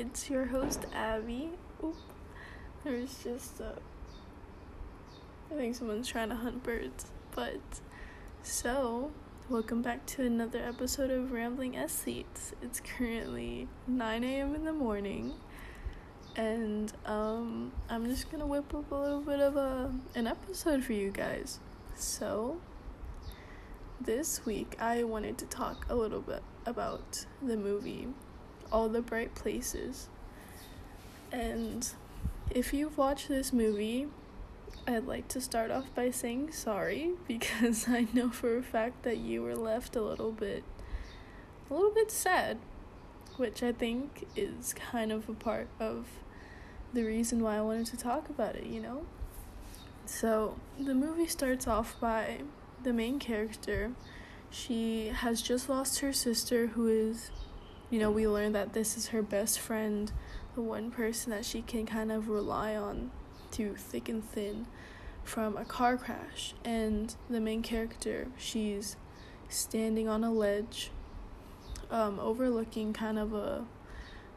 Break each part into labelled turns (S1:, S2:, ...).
S1: It's your host, Abby. Oop. There's just, uh, I think someone's trying to hunt birds. But, so, welcome back to another episode of Rambling Aesthetes. It's currently 9 a.m. in the morning. And, um, I'm just gonna whip up a little bit of a, an episode for you guys. So, this week I wanted to talk a little bit about the movie All the Bright Places. And if you've watched this movie, I'd like to start off by saying sorry because I know for a fact that you were left a little bit a little bit sad, which I think is kind of a part of the reason why I wanted to talk about it, you know? So, the movie starts off by the main character, she has just lost her sister, who is, you know, we learn that this is her best friend, the one person that she can kind of rely on to thick and thin from a car crash. And the main character, she's standing on a ledge, um, overlooking kind of a,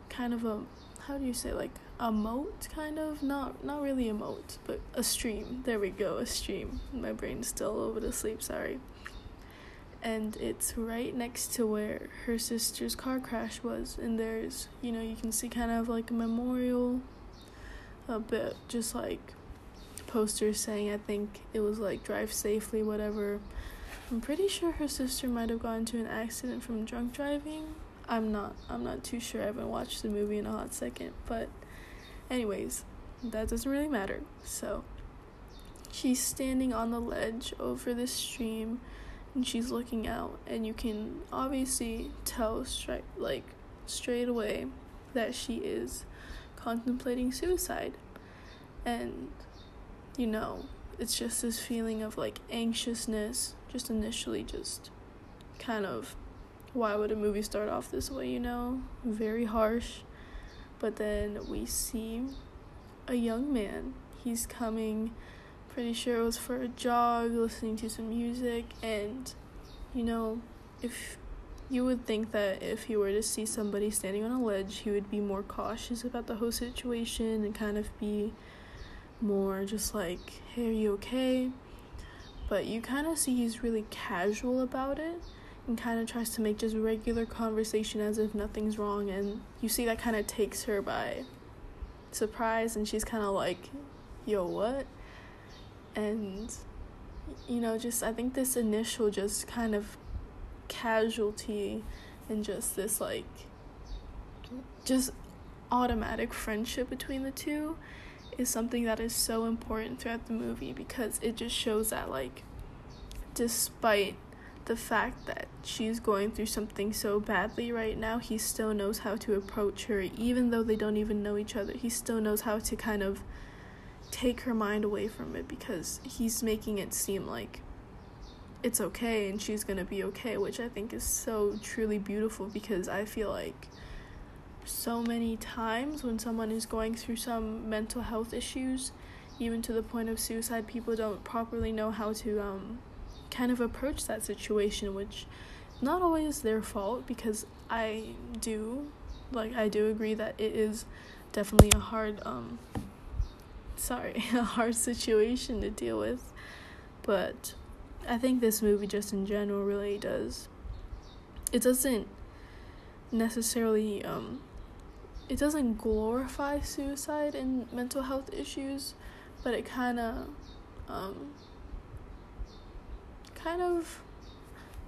S1: kind of a, how do you say, like a moat kind of? Not not really a moat but a stream. There we go a stream. My brain's still a little bit asleep sorry and it's right next to where her sister's car crash was and there's you know you can see kind of like a memorial a bit just like posters saying i think it was like drive safely whatever. I'm pretty sure her sister might have gone into an accident from drunk driving. I'm not i'm not too sure. I haven't watched the movie in a hot second but Anyways, that doesn't really matter. So, she's standing on the ledge over the stream and she's looking out and you can obviously tell straight like straight away that she is contemplating suicide. And you know, it's just this feeling of like anxiousness just initially just kind of why would a movie start off this way, you know? Very harsh but then we see a young man. He's coming, pretty sure it was for a jog, listening to some music, and you know, if you would think that if he were to see somebody standing on a ledge, he would be more cautious about the whole situation and kind of be more just like, hey, are you okay? But you kind of see he's really casual about it and kind of tries to make just regular conversation as if nothing's wrong and you see that kind of takes her by surprise and she's kind of like yo what and you know just i think this initial just kind of casualty and just this like just automatic friendship between the two is something that is so important throughout the movie because it just shows that like despite the fact that she's going through something so badly right now, he still knows how to approach her, even though they don't even know each other. He still knows how to kind of take her mind away from it because he's making it seem like it's okay and she's gonna be okay, which I think is so truly beautiful because I feel like so many times when someone is going through some mental health issues, even to the point of suicide, people don't properly know how to um kind of approach that situation, which not always their fault because I do like I do agree that it is definitely a hard um sorry, a hard situation to deal with. But I think this movie just in general really does it doesn't necessarily um it doesn't glorify suicide and mental health issues, but it kind of um kind of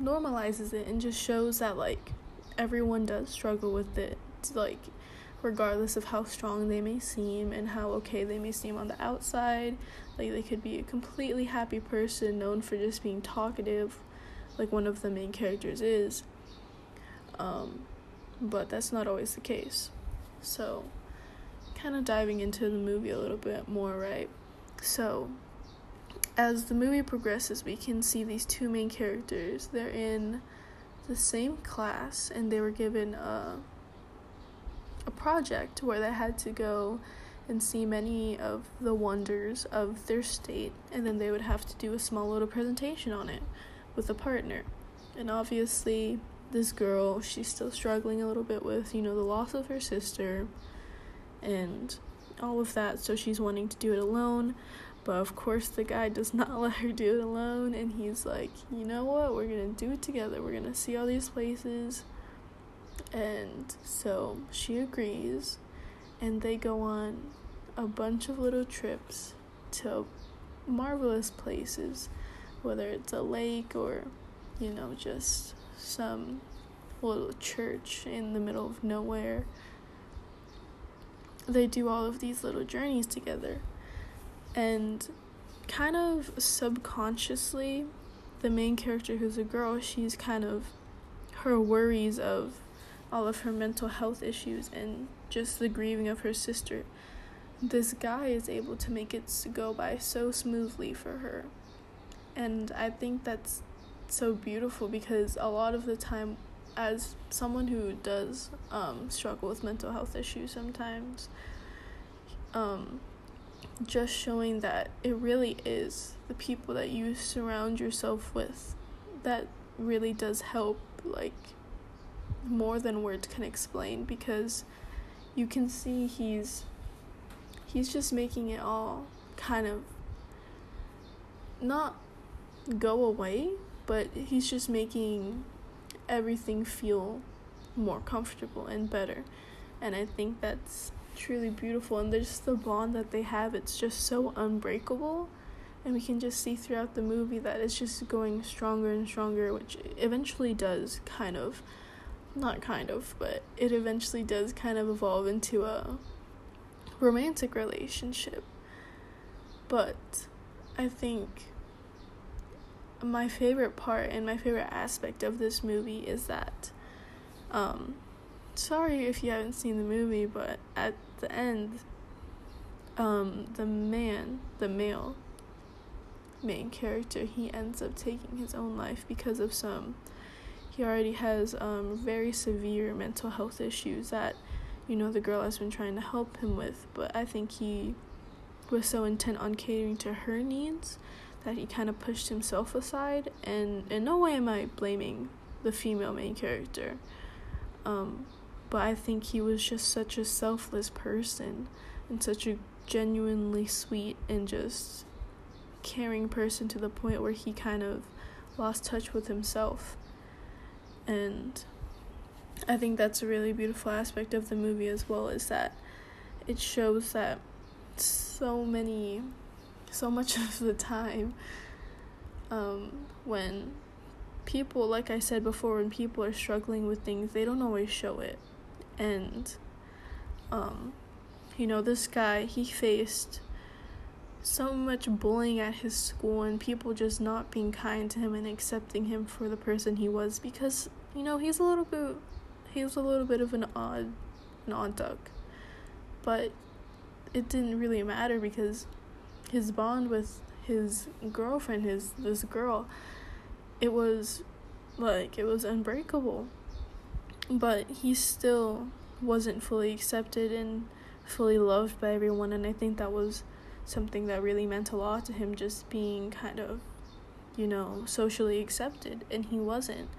S1: normalizes it and just shows that like everyone does struggle with it like regardless of how strong they may seem and how okay they may seem on the outside like they could be a completely happy person known for just being talkative like one of the main characters is. Um but that's not always the case. So kind of diving into the movie a little bit more right? So as the movie progresses, we can see these two main characters. They're in the same class and they were given a, a project where they had to go and see many of the wonders of their state, and then they would have to do a small little presentation on it with a partner. And obviously, this girl, she's still struggling a little bit with, you know, the loss of her sister and all of that, so she's wanting to do it alone. But of course, the guy does not let her do it alone, and he's like, you know what, we're gonna do it together. We're gonna see all these places. And so she agrees, and they go on a bunch of little trips to marvelous places, whether it's a lake or, you know, just some little church in the middle of nowhere. They do all of these little journeys together. And kind of subconsciously, the main character, who's a girl, she's kind of her worries of all of her mental health issues and just the grieving of her sister. This guy is able to make it go by so smoothly for her. And I think that's so beautiful because a lot of the time as someone who does um, struggle with mental health issues sometimes um, just showing that it really is the people that you surround yourself with that really does help like more than words can explain because you can see he's he's just making it all kind of not go away but he's just making everything feel more comfortable and better. And I think that's truly beautiful. And there's the bond that they have, it's just so unbreakable. And we can just see throughout the movie that it's just going stronger and stronger, which eventually does kind of, not kind of, but it eventually does kind of evolve into a romantic relationship. But I think my favorite part and my favorite aspect of this movie is that um sorry if you haven't seen the movie but at the end um the man the male main character he ends up taking his own life because of some he already has um very severe mental health issues that you know the girl has been trying to help him with but i think he was so intent on catering to her needs that he kind of pushed himself aside and in no way am I blaming the female main character. Um, but I think he was just such a selfless person and such a genuinely sweet and just caring person to the point where he kind of lost touch with himself. And I think that's a really beautiful aspect of the movie as well is that it shows that so many so much of the time um, when people, like I said before, when people are struggling with things, they don't always show it. And, um, you know, this guy, he faced so much bullying at his school and people just not being kind to him and accepting him for the person he was because, you know, he's a little bit, he's a little bit of an odd, an odd duck. But it didn't really matter because his bond with his girlfriend, his this girl, it was like it was unbreakable. But he still wasn't fully accepted and fully loved by everyone and I think that was something that really meant a lot to him just being kind of you know socially accepted and he wasn't.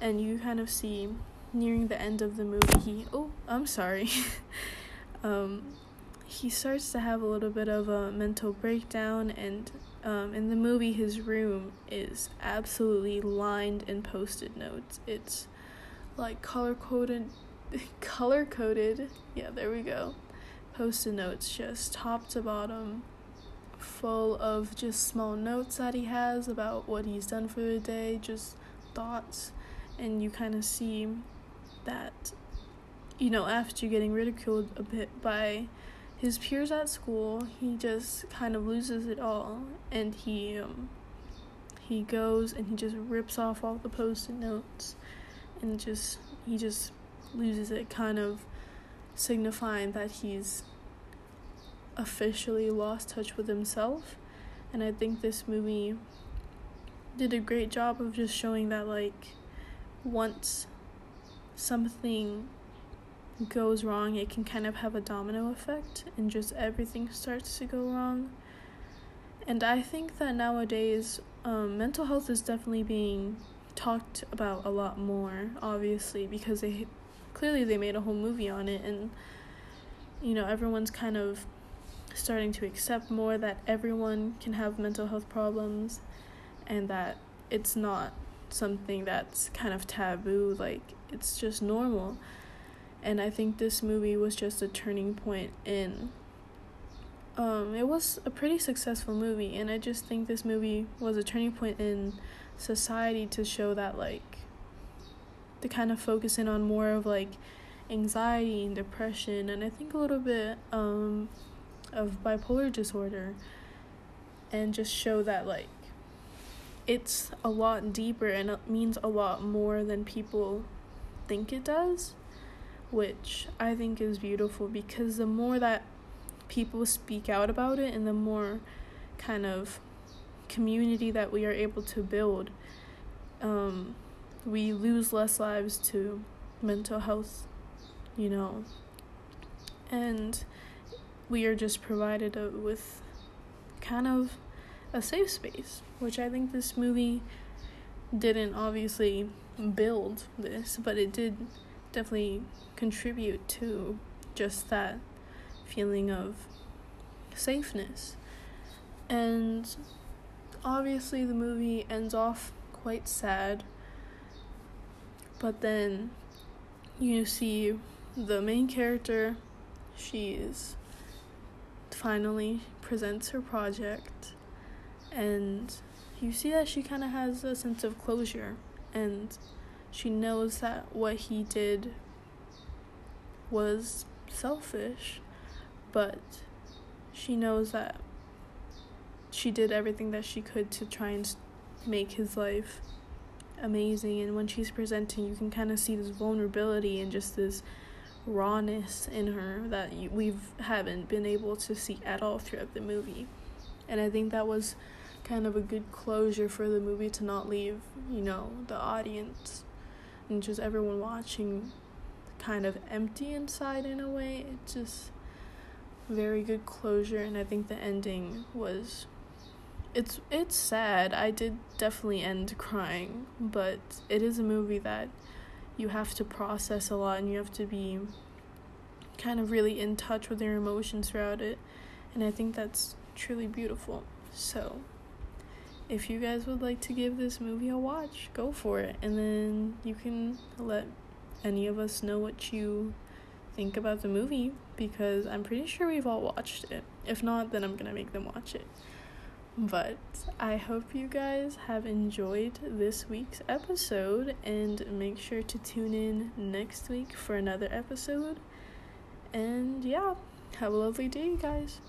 S1: And you kind of see nearing the end of the movie he oh i'm sorry. Um he starts to have a little bit of a mental breakdown and um, in the movie his room is absolutely lined in post-it notes. It's like color coded color coded yeah there we go post-it notes just top to bottom full of just small notes that he has about what he's done for the day just thoughts. And you kind of see that you know after getting ridiculed a bit by his peers at school, he just kind of loses it all, and he um, he goes and he just rips off all the post-it notes, and just he just loses it, kind of signifying that he's officially lost touch with himself. And I think this movie did a great job of just showing that like once something goes wrong, it can kind of have a domino effect and just everything starts to go wrong. And I think that nowadays, um, mental health is definitely being talked about a lot more, obviously, because they clearly they made a whole movie on it and you know, everyone's kind of starting to accept more that everyone can have mental health problems and that it's not something that's kind of taboo, like it's just normal. And I think this movie was just a turning point in um it was a pretty successful movie and I just think this movie was a turning point in society to show that like to kind of focus in on more of like anxiety and depression and I think a little bit um of bipolar disorder and just show that like it's a lot deeper and it means a lot more than people think it does which I think is beautiful because the more that people speak out about it and the more kind of community that we are able to build um, we lose less lives to mental health you know and we are just provided a, with kind of a safe space, which I think this movie didn't obviously build this, but it did definitely contribute to just that feeling of safeness. And obviously, the movie ends off quite sad, but then you see the main character, she's finally presents her project and you see that she kind of has a sense of closure and she knows that what he did was selfish but she knows that she did everything that she could to try and make his life amazing and when she's presenting you can kind of see this vulnerability and just this rawness in her that we haven't been able to see at all throughout the movie. And I think that was kind of a good closure for the movie to not leave, you know, the audience and just everyone watching kind of empty inside in a way. It's just very good closure and I think the ending was it's it's sad. I did definitely end crying, but it is a movie that you have to process a lot and you have to be kind of really in touch with your emotions throughout it. And I think that's truly beautiful. So, if you guys would like to give this movie a watch, go for it. And then you can let any of us know what you think about the movie because I'm pretty sure we've all watched it. If not, then I'm gonna make them watch it. But I hope you guys have enjoyed this week's episode and make sure to tune in next week for another episode. And yeah, have a lovely day, guys.